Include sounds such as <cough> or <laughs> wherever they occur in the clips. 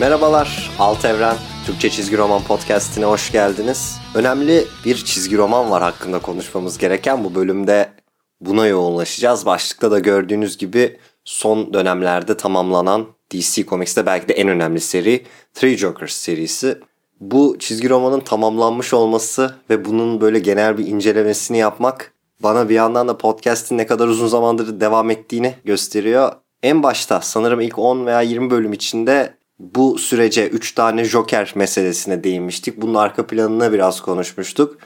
Merhabalar, Alt Evren Türkçe Çizgi Roman Podcast'ine hoş geldiniz. Önemli bir çizgi roman var hakkında konuşmamız gereken. Bu bölümde buna yoğunlaşacağız. Başlıkta da gördüğünüz gibi son dönemlerde tamamlanan DC Comics'te belki de en önemli seri Three Jokers serisi. Bu çizgi romanın tamamlanmış olması ve bunun böyle genel bir incelemesini yapmak bana bir yandan da podcast'in ne kadar uzun zamandır devam ettiğini gösteriyor. En başta sanırım ilk 10 veya 20 bölüm içinde bu sürece 3 tane Joker meselesine değinmiştik. Bunun arka planına biraz konuşmuştuk.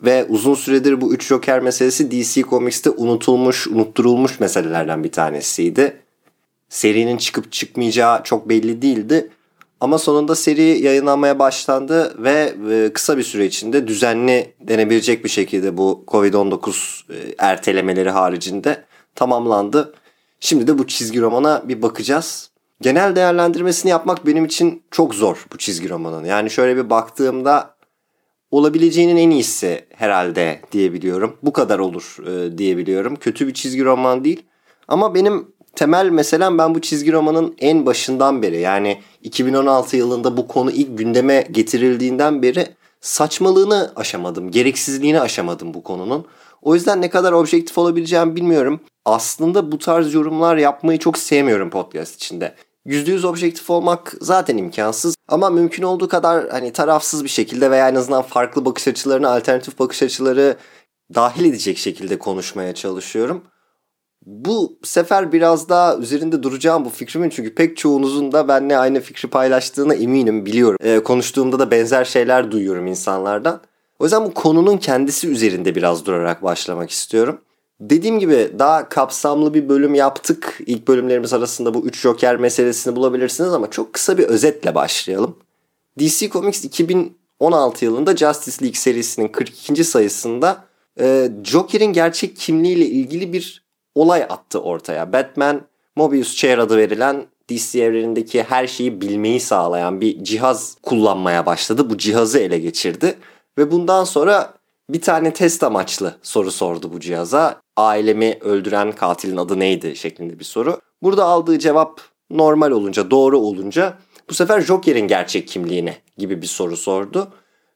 Ve uzun süredir bu 3 Joker meselesi DC Comics'te unutulmuş, unutturulmuş meselelerden bir tanesiydi. Serinin çıkıp çıkmayacağı çok belli değildi. Ama sonunda seri yayınlanmaya başlandı ve e, kısa bir süre içinde düzenli denebilecek bir şekilde bu Covid-19 e, ertelemeleri haricinde tamamlandı. Şimdi de bu çizgi romana bir bakacağız. Genel değerlendirmesini yapmak benim için çok zor bu çizgi romanın. Yani şöyle bir baktığımda olabileceğinin en iyisi herhalde diyebiliyorum. Bu kadar olur e, diyebiliyorum. Kötü bir çizgi roman değil. Ama benim temel meselem ben bu çizgi romanın en başından beri yani 2016 yılında bu konu ilk gündeme getirildiğinden beri saçmalığını aşamadım. Gereksizliğini aşamadım bu konunun. O yüzden ne kadar objektif olabileceğimi bilmiyorum. Aslında bu tarz yorumlar yapmayı çok sevmiyorum podcast içinde. %100 objektif olmak zaten imkansız ama mümkün olduğu kadar hani tarafsız bir şekilde veya en azından farklı bakış açılarını, alternatif bakış açıları dahil edecek şekilde konuşmaya çalışıyorum. Bu sefer biraz daha üzerinde duracağım bu fikrimin çünkü pek çoğunuzun da benimle aynı fikri paylaştığına eminim, biliyorum. Ee, konuştuğumda da benzer şeyler duyuyorum insanlardan. O yüzden bu konunun kendisi üzerinde biraz durarak başlamak istiyorum. Dediğim gibi daha kapsamlı bir bölüm yaptık. İlk bölümlerimiz arasında bu 3 Joker meselesini bulabilirsiniz ama çok kısa bir özetle başlayalım. DC Comics 2016 yılında Justice League serisinin 42. sayısında e, Joker'in gerçek kimliğiyle ilgili bir olay attı ortaya. Batman, Mobius Chair adı verilen DC evrenindeki her şeyi bilmeyi sağlayan bir cihaz kullanmaya başladı. Bu cihazı ele geçirdi ve bundan sonra bir tane test amaçlı soru sordu bu cihaza. Ailemi öldüren katilin adı neydi şeklinde bir soru. Burada aldığı cevap normal olunca, doğru olunca bu sefer Joker'in gerçek kimliğine gibi bir soru sordu.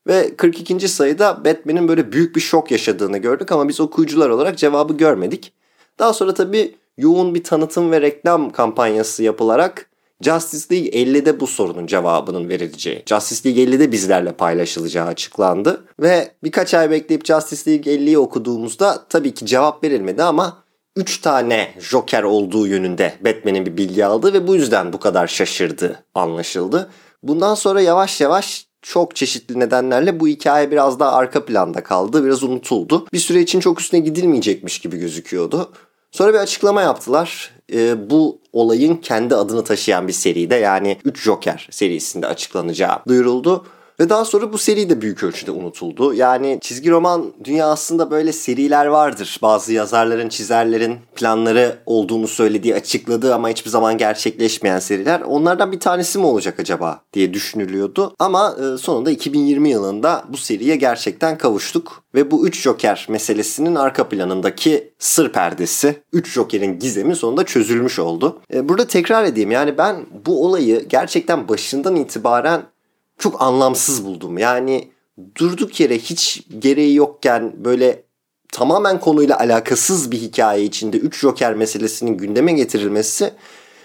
Ve 42. sayıda Batman'in böyle büyük bir şok yaşadığını gördük ama biz okuyucular olarak cevabı görmedik. Daha sonra tabii yoğun bir tanıtım ve reklam kampanyası yapılarak Justice League 50'de bu sorunun cevabının verileceği, Justice League 50'de bizlerle paylaşılacağı açıklandı. Ve birkaç ay bekleyip Justice League 50'yi okuduğumuzda tabii ki cevap verilmedi ama 3 tane Joker olduğu yönünde Batman'in bir bilgi aldı ve bu yüzden bu kadar şaşırdı anlaşıldı. Bundan sonra yavaş yavaş çok çeşitli nedenlerle bu hikaye biraz daha arka planda kaldı, biraz unutuldu. Bir süre için çok üstüne gidilmeyecekmiş gibi gözüküyordu. Sonra bir açıklama yaptılar. E, bu olayın kendi adını taşıyan bir seride yani 3 Joker serisinde açıklanacağı duyuruldu. Ve daha sonra bu seri de büyük ölçüde unutuldu. Yani çizgi roman dünyasında böyle seriler vardır. Bazı yazarların, çizerlerin planları olduğunu söylediği, açıkladığı ama hiçbir zaman gerçekleşmeyen seriler. Onlardan bir tanesi mi olacak acaba diye düşünülüyordu. Ama e, sonunda 2020 yılında bu seriye gerçekten kavuştuk. Ve bu 3 Joker meselesinin arka planındaki sır perdesi, 3 Joker'in gizemi sonunda çözülmüş oldu. E, burada tekrar edeyim yani ben bu olayı gerçekten başından itibaren çok anlamsız buldum. Yani durduk yere hiç gereği yokken böyle tamamen konuyla alakasız bir hikaye içinde 3 Joker meselesinin gündeme getirilmesi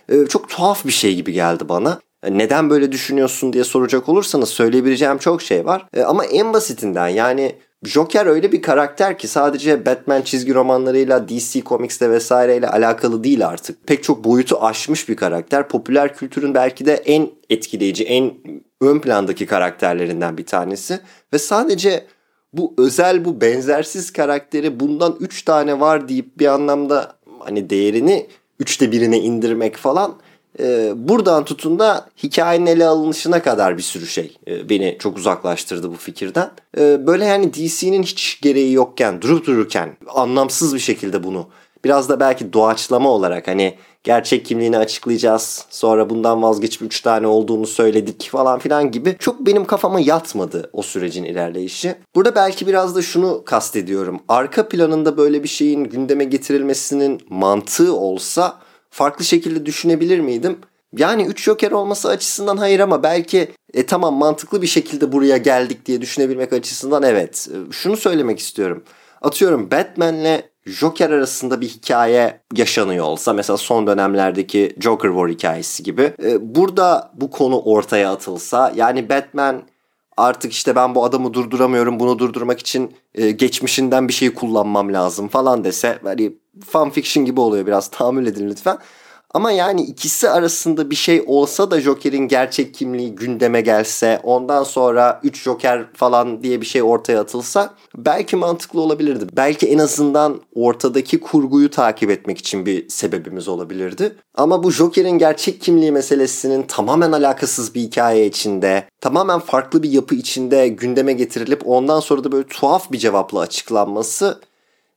e, çok tuhaf bir şey gibi geldi bana. E, neden böyle düşünüyorsun diye soracak olursanız söyleyebileceğim çok şey var. E, ama en basitinden yani Joker öyle bir karakter ki sadece Batman çizgi romanlarıyla DC Comics'te vesaireyle alakalı değil artık. Pek çok boyutu aşmış bir karakter. Popüler kültürün belki de en etkileyici, en ön plandaki karakterlerinden bir tanesi. Ve sadece bu özel, bu benzersiz karakteri bundan 3 tane var deyip bir anlamda hani değerini üçte birine indirmek falan e, buradan tutun da hikayenin ele alınışına kadar bir sürü şey e, beni çok uzaklaştırdı bu fikirden. E, böyle yani DC'nin hiç gereği yokken durup dururken anlamsız bir şekilde bunu biraz da belki doğaçlama olarak hani gerçek kimliğini açıklayacağız. Sonra bundan vazgeçip 3 tane olduğunu söyledik falan filan gibi çok benim kafama yatmadı o sürecin ilerleyişi. Burada belki biraz da şunu kastediyorum. Arka planında böyle bir şeyin gündeme getirilmesinin mantığı olsa farklı şekilde düşünebilir miydim? Yani 3 Joker olması açısından hayır ama belki e tamam mantıklı bir şekilde buraya geldik diye düşünebilmek açısından evet. Şunu söylemek istiyorum. Atıyorum Batman'le Joker arasında bir hikaye yaşanıyor olsa mesela son dönemlerdeki Joker War hikayesi gibi. E, burada bu konu ortaya atılsa yani Batman artık işte ben bu adamı durduramıyorum bunu durdurmak için e, geçmişinden bir şey kullanmam lazım falan dese hani fanfiction gibi oluyor biraz tahammül edin lütfen. Ama yani ikisi arasında bir şey olsa da Joker'in gerçek kimliği gündeme gelse ondan sonra 3 Joker falan diye bir şey ortaya atılsa belki mantıklı olabilirdi. Belki en azından ortadaki kurguyu takip etmek için bir sebebimiz olabilirdi. Ama bu Joker'in gerçek kimliği meselesinin tamamen alakasız bir hikaye içinde, tamamen farklı bir yapı içinde gündeme getirilip ondan sonra da böyle tuhaf bir cevapla açıklanması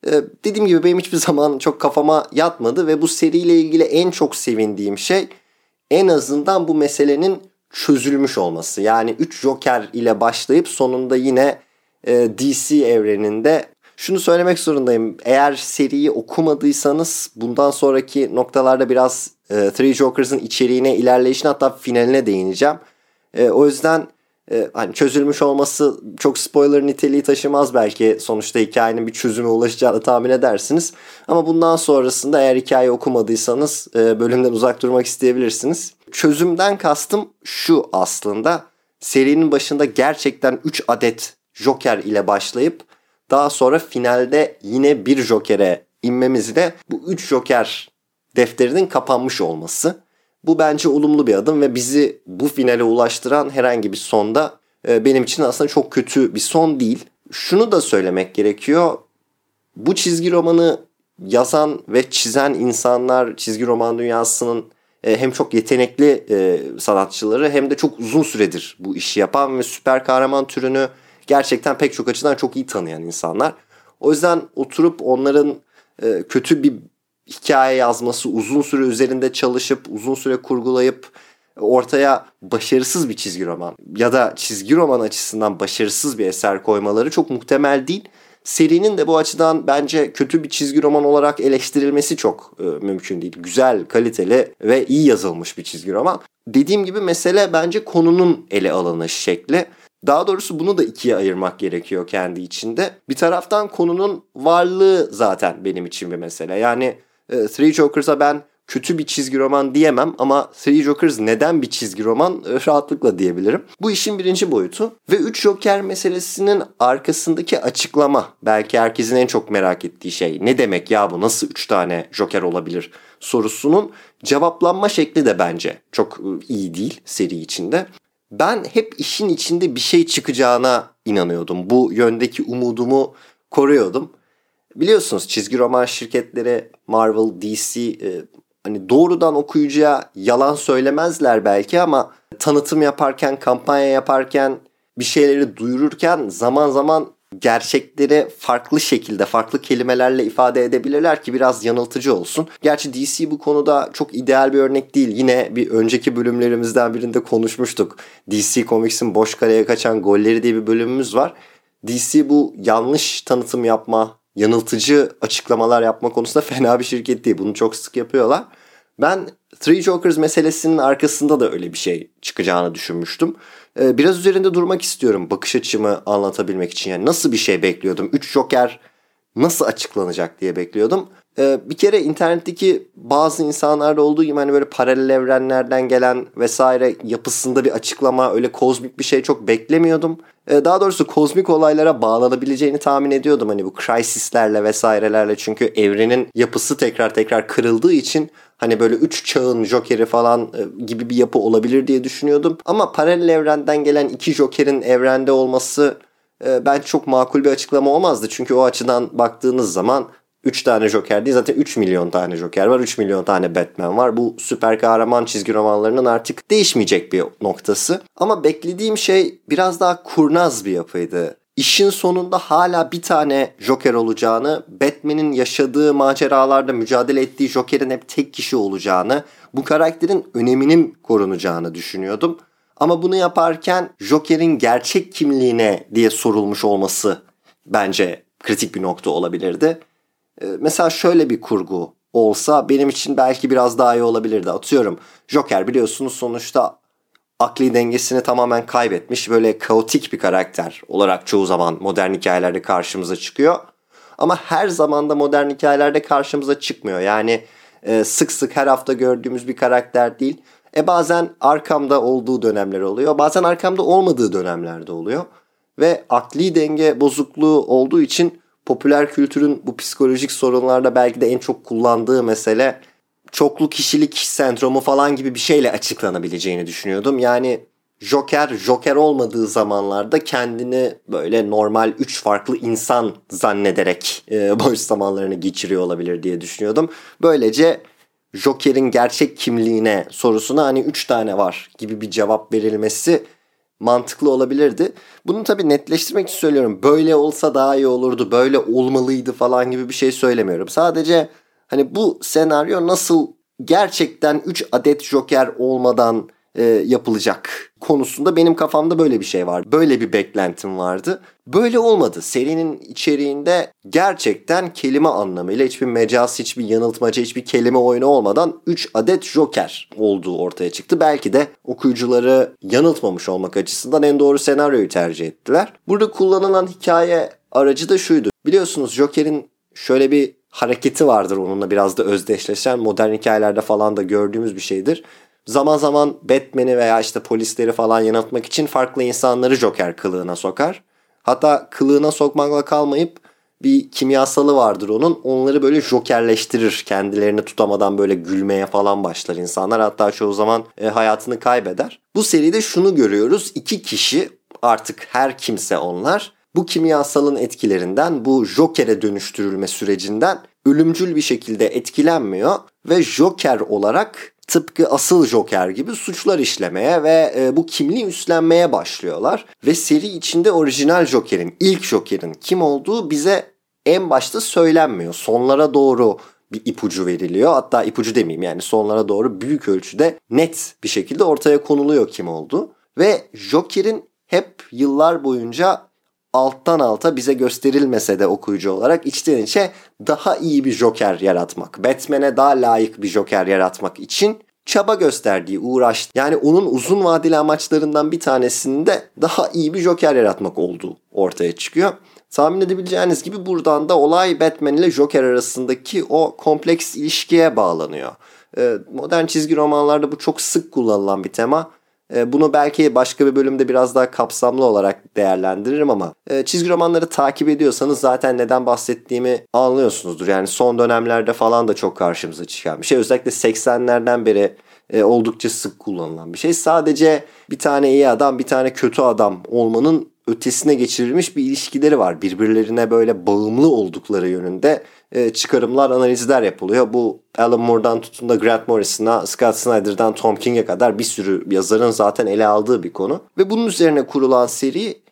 ee, dediğim gibi benim hiçbir <laughs> zaman çok kafama yatmadı ve bu seriyle ilgili en çok sevindiğim şey en azından bu meselenin çözülmüş olması. Yani 3 Joker ile başlayıp sonunda yine e, DC evreninde şunu söylemek zorundayım. Eğer seriyi okumadıysanız bundan sonraki noktalarda biraz e, Three Jokers'ın içeriğine, ilerleyişine hatta finaline değineceğim. E, o yüzden e, hani çözülmüş olması çok spoiler niteliği taşımaz belki sonuçta hikayenin bir çözüme ulaşacağını tahmin edersiniz. Ama bundan sonrasında eğer hikaye okumadıysanız e, bölümden uzak durmak isteyebilirsiniz. Çözümden kastım şu aslında. Serinin başında gerçekten 3 adet Joker ile başlayıp daha sonra finalde yine bir Joker'e inmemizle bu 3 Joker defterinin kapanmış olması. Bu bence olumlu bir adım ve bizi bu finale ulaştıran herhangi bir sonda e, benim için aslında çok kötü bir son değil. Şunu da söylemek gerekiyor. Bu çizgi romanı yazan ve çizen insanlar çizgi roman dünyasının e, hem çok yetenekli e, sanatçıları hem de çok uzun süredir bu işi yapan ve süper kahraman türünü gerçekten pek çok açıdan çok iyi tanıyan insanlar. O yüzden oturup onların kötü bir hikaye yazması, uzun süre üzerinde çalışıp, uzun süre kurgulayıp ortaya başarısız bir çizgi roman ya da çizgi roman açısından başarısız bir eser koymaları çok muhtemel değil. Serinin de bu açıdan bence kötü bir çizgi roman olarak eleştirilmesi çok e, mümkün değil. Güzel, kaliteli ve iyi yazılmış bir çizgi roman. Dediğim gibi mesele bence konunun ele alınış şekli. Daha doğrusu bunu da ikiye ayırmak gerekiyor kendi içinde. Bir taraftan konunun varlığı zaten benim için bir mesele. Yani e, Three Jokers'a ben kötü bir çizgi roman diyemem ama Three Jokers neden bir çizgi roman e, rahatlıkla diyebilirim. Bu işin birinci boyutu ve 3 Joker meselesinin arkasındaki açıklama belki herkesin en çok merak ettiği şey. Ne demek ya bu nasıl 3 tane Joker olabilir sorusunun cevaplanma şekli de bence çok e, iyi değil seri içinde. Ben hep işin içinde bir şey çıkacağına inanıyordum. Bu yöndeki umudumu koruyordum biliyorsunuz çizgi roman şirketleri Marvel, DC e, hani doğrudan okuyucuya yalan söylemezler belki ama tanıtım yaparken, kampanya yaparken, bir şeyleri duyururken zaman zaman gerçekleri farklı şekilde, farklı kelimelerle ifade edebilirler ki biraz yanıltıcı olsun. Gerçi DC bu konuda çok ideal bir örnek değil. Yine bir önceki bölümlerimizden birinde konuşmuştuk. DC Comics'in boş kaleye kaçan golleri diye bir bölümümüz var. DC bu yanlış tanıtım yapma, yanıltıcı açıklamalar yapma konusunda <laughs> fena bir şirket değil. Bunu çok sık yapıyorlar. Ben Three Jokers meselesinin arkasında da öyle bir şey çıkacağını düşünmüştüm. Ee, biraz üzerinde durmak istiyorum bakış açımı anlatabilmek için. Yani nasıl bir şey bekliyordum? 3 Joker nasıl açıklanacak diye bekliyordum. Ee, bir kere internetteki bazı insanlarda olduğu gibi hani böyle paralel evrenlerden gelen vesaire yapısında bir açıklama öyle kozmik bir şey çok beklemiyordum. Ee, daha doğrusu kozmik olaylara bağlanabileceğini tahmin ediyordum hani bu crisislerle vesairelerle çünkü evrenin yapısı tekrar tekrar kırıldığı için hani böyle üç çağın Joker'i falan e, gibi bir yapı olabilir diye düşünüyordum. Ama paralel evrenden gelen iki Joker'in evrende olması e, ben çok makul bir açıklama olmazdı. Çünkü o açıdan baktığınız zaman 3 tane Joker değil zaten 3 milyon tane Joker var. 3 milyon tane Batman var. Bu süper kahraman çizgi romanlarının artık değişmeyecek bir noktası. Ama beklediğim şey biraz daha kurnaz bir yapıydı. İşin sonunda hala bir tane Joker olacağını, Batman'in yaşadığı maceralarda mücadele ettiği Joker'in hep tek kişi olacağını, bu karakterin öneminin korunacağını düşünüyordum. Ama bunu yaparken Joker'in gerçek kimliğine diye sorulmuş olması bence kritik bir nokta olabilirdi. Ee, mesela şöyle bir kurgu olsa benim için belki biraz daha iyi olabilirdi. Atıyorum Joker biliyorsunuz sonuçta akli dengesini tamamen kaybetmiş böyle kaotik bir karakter olarak çoğu zaman modern hikayelerde karşımıza çıkıyor. Ama her zaman da modern hikayelerde karşımıza çıkmıyor. Yani e, sık sık her hafta gördüğümüz bir karakter değil. E bazen arkamda olduğu dönemler oluyor. Bazen arkamda olmadığı dönemlerde oluyor. Ve akli denge bozukluğu olduğu için popüler kültürün bu psikolojik sorunlarda belki de en çok kullandığı mesele çoklu kişilik sendromu falan gibi bir şeyle açıklanabileceğini düşünüyordum. Yani Joker, Joker olmadığı zamanlarda kendini böyle normal üç farklı insan zannederek e, <laughs> boş zamanlarını geçiriyor olabilir diye düşünüyordum. Böylece Joker'in gerçek kimliğine sorusuna hani üç tane var gibi bir cevap verilmesi mantıklı olabilirdi. Bunu tabii netleştirmek için söylüyorum. Böyle olsa daha iyi olurdu, böyle olmalıydı falan gibi bir şey söylemiyorum. Sadece hani bu senaryo nasıl gerçekten 3 adet Joker olmadan e, yapılacak konusunda benim kafamda böyle bir şey var. Böyle bir beklentim vardı. Böyle olmadı. Serinin içeriğinde gerçekten kelime anlamıyla hiçbir mecaz, hiçbir yanıltmaca, hiçbir kelime oyunu olmadan 3 adet Joker olduğu ortaya çıktı. Belki de okuyucuları yanıltmamış olmak açısından en doğru senaryoyu tercih ettiler. Burada kullanılan hikaye aracı da şuydu. Biliyorsunuz Joker'in şöyle bir hareketi vardır onunla biraz da özdeşleşen modern hikayelerde falan da gördüğümüz bir şeydir zaman zaman Batman'i veya işte polisleri falan yanıltmak için farklı insanları Joker kılığına sokar. Hatta kılığına sokmakla kalmayıp bir kimyasalı vardır onun. Onları böyle jokerleştirir. Kendilerini tutamadan böyle gülmeye falan başlar insanlar. Hatta çoğu zaman e, hayatını kaybeder. Bu seride şunu görüyoruz. İki kişi artık her kimse onlar. Bu kimyasalın etkilerinden, bu Joker'e dönüştürülme sürecinden ölümcül bir şekilde etkilenmiyor ve Joker olarak tıpkı asıl Joker gibi suçlar işlemeye ve e, bu kimliği üstlenmeye başlıyorlar. Ve seri içinde orijinal Joker'in, ilk Joker'in kim olduğu bize en başta söylenmiyor. Sonlara doğru bir ipucu veriliyor. Hatta ipucu demeyeyim yani sonlara doğru büyük ölçüde net bir şekilde ortaya konuluyor kim olduğu. Ve Joker'in hep yıllar boyunca alttan alta bize gösterilmese de okuyucu olarak içten içe daha iyi bir Joker yaratmak, Batman'e daha layık bir Joker yaratmak için çaba gösterdiği, uğraş yani onun uzun vadeli amaçlarından bir tanesinde daha iyi bir Joker yaratmak olduğu ortaya çıkıyor. Tahmin edebileceğiniz gibi buradan da olay Batman ile Joker arasındaki o kompleks ilişkiye bağlanıyor. Ee, modern çizgi romanlarda bu çok sık kullanılan bir tema bunu belki başka bir bölümde biraz daha kapsamlı olarak değerlendiririm ama e, çizgi romanları takip ediyorsanız zaten neden bahsettiğimi anlıyorsunuzdur. Yani son dönemlerde falan da çok karşımıza çıkan bir şey. Özellikle 80'lerden beri e, oldukça sık kullanılan bir şey. Sadece bir tane iyi adam, bir tane kötü adam olmanın ötesine geçirilmiş bir ilişkileri var. Birbirlerine böyle bağımlı oldukları yönünde e, çıkarımlar, analizler yapılıyor. Bu Alan Moore'dan tutun da Grant Morrison'a, Scott Snyder'dan Tom King'e kadar bir sürü yazarın zaten ele aldığı bir konu. Ve bunun üzerine kurulan seri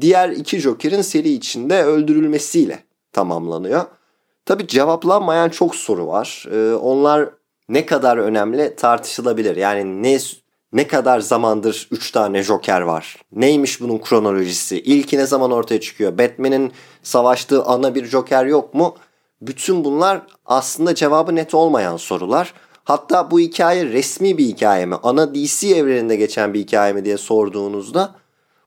diğer iki Joker'in seri içinde öldürülmesiyle tamamlanıyor. Tabi cevaplanmayan çok soru var. Ee, onlar ne kadar önemli tartışılabilir. Yani ne ne kadar zamandır 3 tane Joker var? Neymiş bunun kronolojisi? İlki ne zaman ortaya çıkıyor? Batman'in savaştığı ana bir Joker yok mu? Bütün bunlar aslında cevabı net olmayan sorular. Hatta bu hikaye resmi bir hikaye mi? Ana DC evreninde geçen bir hikaye mi diye sorduğunuzda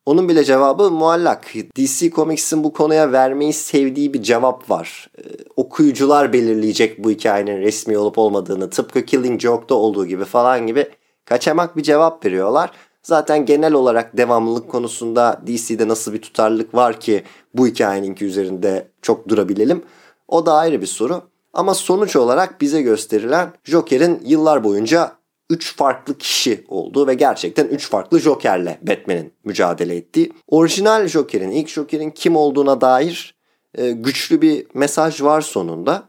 onun bile cevabı muallak. DC Comics'in bu konuya vermeyi sevdiği bir cevap var. Ee, okuyucular belirleyecek bu hikayenin resmi olup olmadığını. Tıpkı Killing Joke'da olduğu gibi falan gibi kaçamak bir cevap veriyorlar. Zaten genel olarak devamlılık konusunda DC'de nasıl bir tutarlılık var ki bu hikayeninki üzerinde çok durabilelim. O da ayrı bir soru. Ama sonuç olarak bize gösterilen Joker'in yıllar boyunca 3 farklı kişi olduğu ve gerçekten 3 farklı Joker'le Batman'in mücadele ettiği. Orijinal Joker'in, ilk Joker'in kim olduğuna dair e, güçlü bir mesaj var sonunda.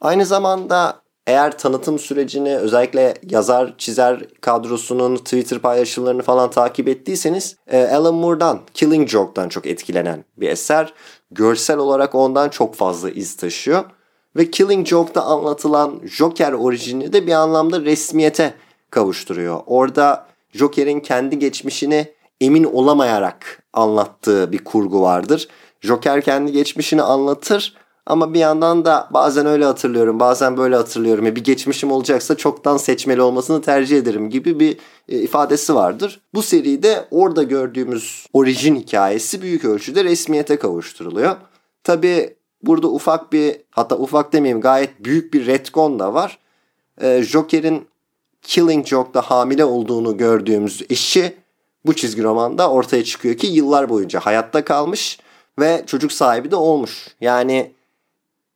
Aynı zamanda eğer tanıtım sürecini özellikle yazar çizer kadrosunun Twitter paylaşımlarını falan takip ettiyseniz e, Alan Moore'dan Killing Joke'dan çok etkilenen bir eser. Görsel olarak ondan çok fazla iz taşıyor. Ve Killing Joke'da anlatılan Joker orijini de bir anlamda resmiyete kavuşturuyor. Orada Joker'in kendi geçmişini emin olamayarak anlattığı bir kurgu vardır. Joker kendi geçmişini anlatır Ama bir yandan da bazen öyle hatırlıyorum, bazen böyle hatırlıyorum. Bir geçmişim olacaksa çoktan seçmeli olmasını tercih ederim gibi bir e, ifadesi vardır. Bu seride orada gördüğümüz orijin hikayesi büyük ölçüde resmiyete kavuşturuluyor. Tabi burada ufak bir hatta ufak demeyeyim gayet büyük bir retcon da var. E, Joker'in Killing Joke'da hamile olduğunu gördüğümüz eşi bu çizgi romanda ortaya çıkıyor ki yıllar boyunca hayatta kalmış ve çocuk sahibi de olmuş. Yani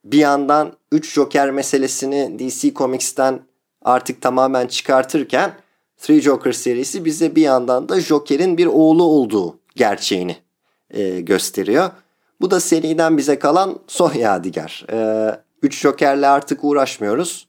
bir yandan 3 Joker meselesini DC Comics'ten artık tamamen çıkartırken Three Joker serisi bize bir yandan da Joker'in bir oğlu olduğu gerçeğini e, gösteriyor. Bu da seriden bize kalan son yadigar. E, üç Joker'le artık uğraşmıyoruz.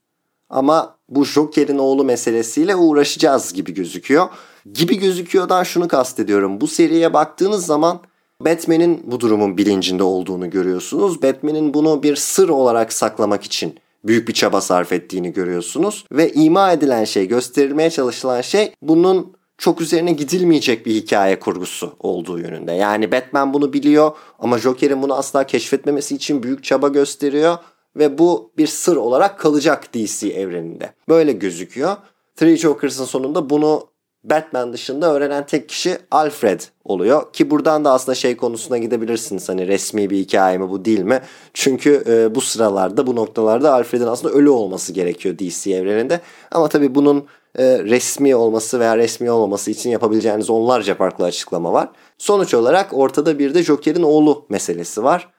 Ama bu Joker'in oğlu meselesiyle uğraşacağız gibi gözüküyor. Gibi gözüküyordan şunu kastediyorum. Bu seriye baktığınız zaman Batman'in bu durumun bilincinde olduğunu görüyorsunuz. Batman'in bunu bir sır olarak saklamak için büyük bir çaba sarf ettiğini görüyorsunuz. Ve ima edilen şey, gösterilmeye çalışılan şey bunun çok üzerine gidilmeyecek bir hikaye kurgusu olduğu yönünde. Yani Batman bunu biliyor ama Joker'in bunu asla keşfetmemesi için büyük çaba gösteriyor ve bu bir sır olarak kalacak DC evreninde. Böyle gözüküyor. Three Jokers'ın sonunda bunu Batman dışında öğrenen tek kişi Alfred oluyor. Ki buradan da aslında şey konusuna gidebilirsiniz. Hani resmi bir hikaye mi bu değil mi? Çünkü e, bu sıralarda bu noktalarda Alfred'in aslında ölü olması gerekiyor DC evreninde. Ama tabii bunun e, resmi olması veya resmi olmaması için yapabileceğiniz onlarca farklı açıklama var. Sonuç olarak ortada bir de Joker'in oğlu meselesi var.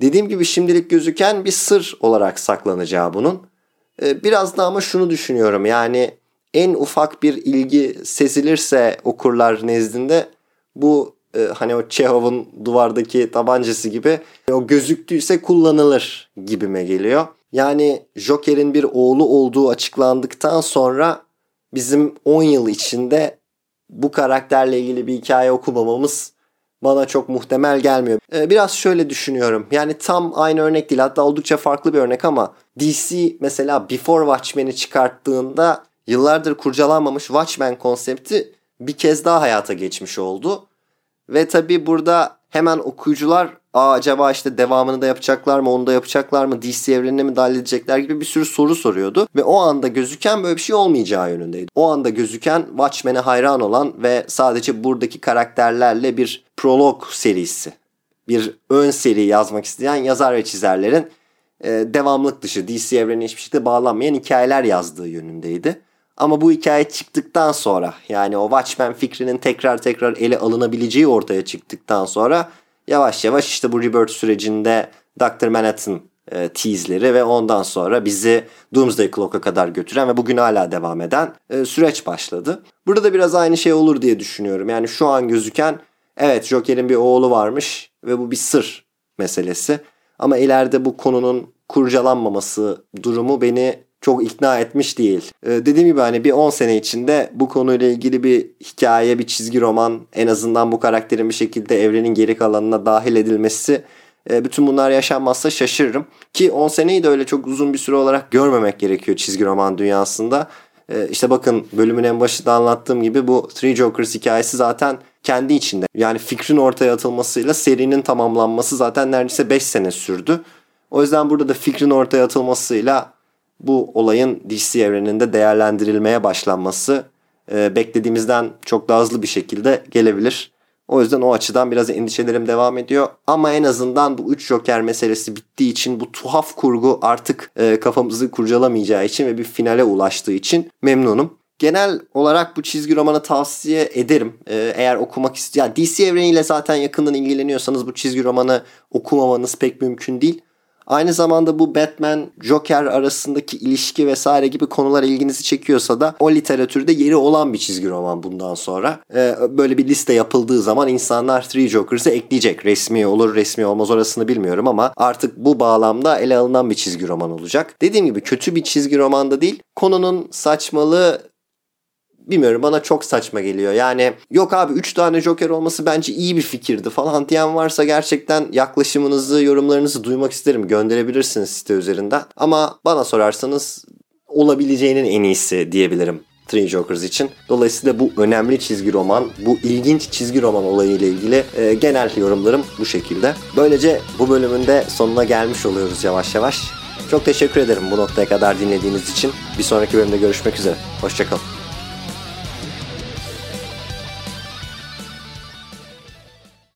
Dediğim gibi şimdilik gözüken bir sır olarak saklanacağı bunun. E, biraz da ama şunu düşünüyorum yani en ufak bir ilgi sezilirse okurlar nezdinde bu e, hani o Çehov'un duvardaki tabancası gibi o gözüktüyse kullanılır gibime geliyor. Yani Joker'in bir oğlu olduğu açıklandıktan sonra bizim 10 yıl içinde bu karakterle ilgili bir hikaye okumamamız bana çok muhtemel gelmiyor. Ee, biraz şöyle düşünüyorum. Yani tam aynı örnek değil hatta oldukça farklı bir örnek ama DC mesela Before Watchmen'i çıkarttığında yıllardır kurcalanmamış Watchmen konsepti bir kez daha hayata geçmiş oldu. Ve tabi burada hemen okuyucular Aa, acaba işte devamını da yapacaklar mı onu da yapacaklar mı DC evrenine mi dahil edecekler gibi bir sürü soru soruyordu. Ve o anda gözüken böyle bir şey olmayacağı yönündeydi. O anda gözüken Watchmen'e hayran olan ve sadece buradaki karakterlerle bir prolog serisi bir ön seri yazmak isteyen yazar ve çizerlerin e, devamlık dışı DC evrenine hiçbir şekilde bağlanmayan hikayeler yazdığı yönündeydi. Ama bu hikaye çıktıktan sonra yani o Watchmen fikrinin tekrar tekrar ele alınabileceği ortaya çıktıktan sonra yavaş yavaş işte bu Rebirth sürecinde Dr. Manhattan e, tease'leri ve ondan sonra bizi Doomsday Clock'a kadar götüren ve bugün hala devam eden e, süreç başladı. Burada da biraz aynı şey olur diye düşünüyorum. Yani şu an gözüken evet Joker'in bir oğlu varmış ve bu bir sır meselesi. Ama ileride bu konunun kurcalanmaması durumu beni çok ikna etmiş değil. Ee, dediğim gibi hani bir 10 sene içinde bu konuyla ilgili bir hikaye, bir çizgi roman en azından bu karakterin bir şekilde evrenin geri kalanına dahil edilmesi e, bütün bunlar yaşanmazsa şaşırırım. Ki 10 seneyi de öyle çok uzun bir süre olarak görmemek gerekiyor çizgi roman dünyasında. E, işte bakın bölümün en başında anlattığım gibi bu Three Jokers hikayesi zaten kendi içinde. Yani fikrin ortaya atılmasıyla serinin tamamlanması zaten neredeyse 5 sene sürdü. O yüzden burada da fikrin ortaya atılmasıyla bu olayın DC evreninde değerlendirilmeye başlanması e, beklediğimizden çok daha hızlı bir şekilde gelebilir. O yüzden o açıdan biraz endişelerim devam ediyor. Ama en azından bu 3 Joker meselesi bittiği için bu tuhaf kurgu artık e, kafamızı kurcalamayacağı için ve bir finale ulaştığı için memnunum. Genel olarak bu çizgi romanı tavsiye ederim. Ee, eğer okumak istiyor, yani DC evreniyle zaten yakından ilgileniyorsanız bu çizgi romanı okumamanız pek mümkün değil. Aynı zamanda bu Batman Joker arasındaki ilişki vesaire gibi konular ilginizi çekiyorsa da o literatürde yeri olan bir çizgi roman bundan sonra. Ee, böyle bir liste yapıldığı zaman insanlar Three Jokers'ı ekleyecek. Resmi olur resmi olmaz orasını bilmiyorum ama artık bu bağlamda ele alınan bir çizgi roman olacak. Dediğim gibi kötü bir çizgi romanda değil. Konunun saçmalığı bilmiyorum bana çok saçma geliyor. Yani yok abi 3 tane Joker olması bence iyi bir fikirdi falan diyen varsa gerçekten yaklaşımınızı, yorumlarınızı duymak isterim. Gönderebilirsiniz site üzerinden. Ama bana sorarsanız olabileceğinin en iyisi diyebilirim. Three Jokers için. Dolayısıyla bu önemli çizgi roman, bu ilginç çizgi roman olayı ile ilgili e, genel yorumlarım bu şekilde. Böylece bu bölümün de sonuna gelmiş oluyoruz yavaş yavaş. Çok teşekkür ederim bu noktaya kadar dinlediğiniz için. Bir sonraki bölümde görüşmek üzere. Hoşçakalın.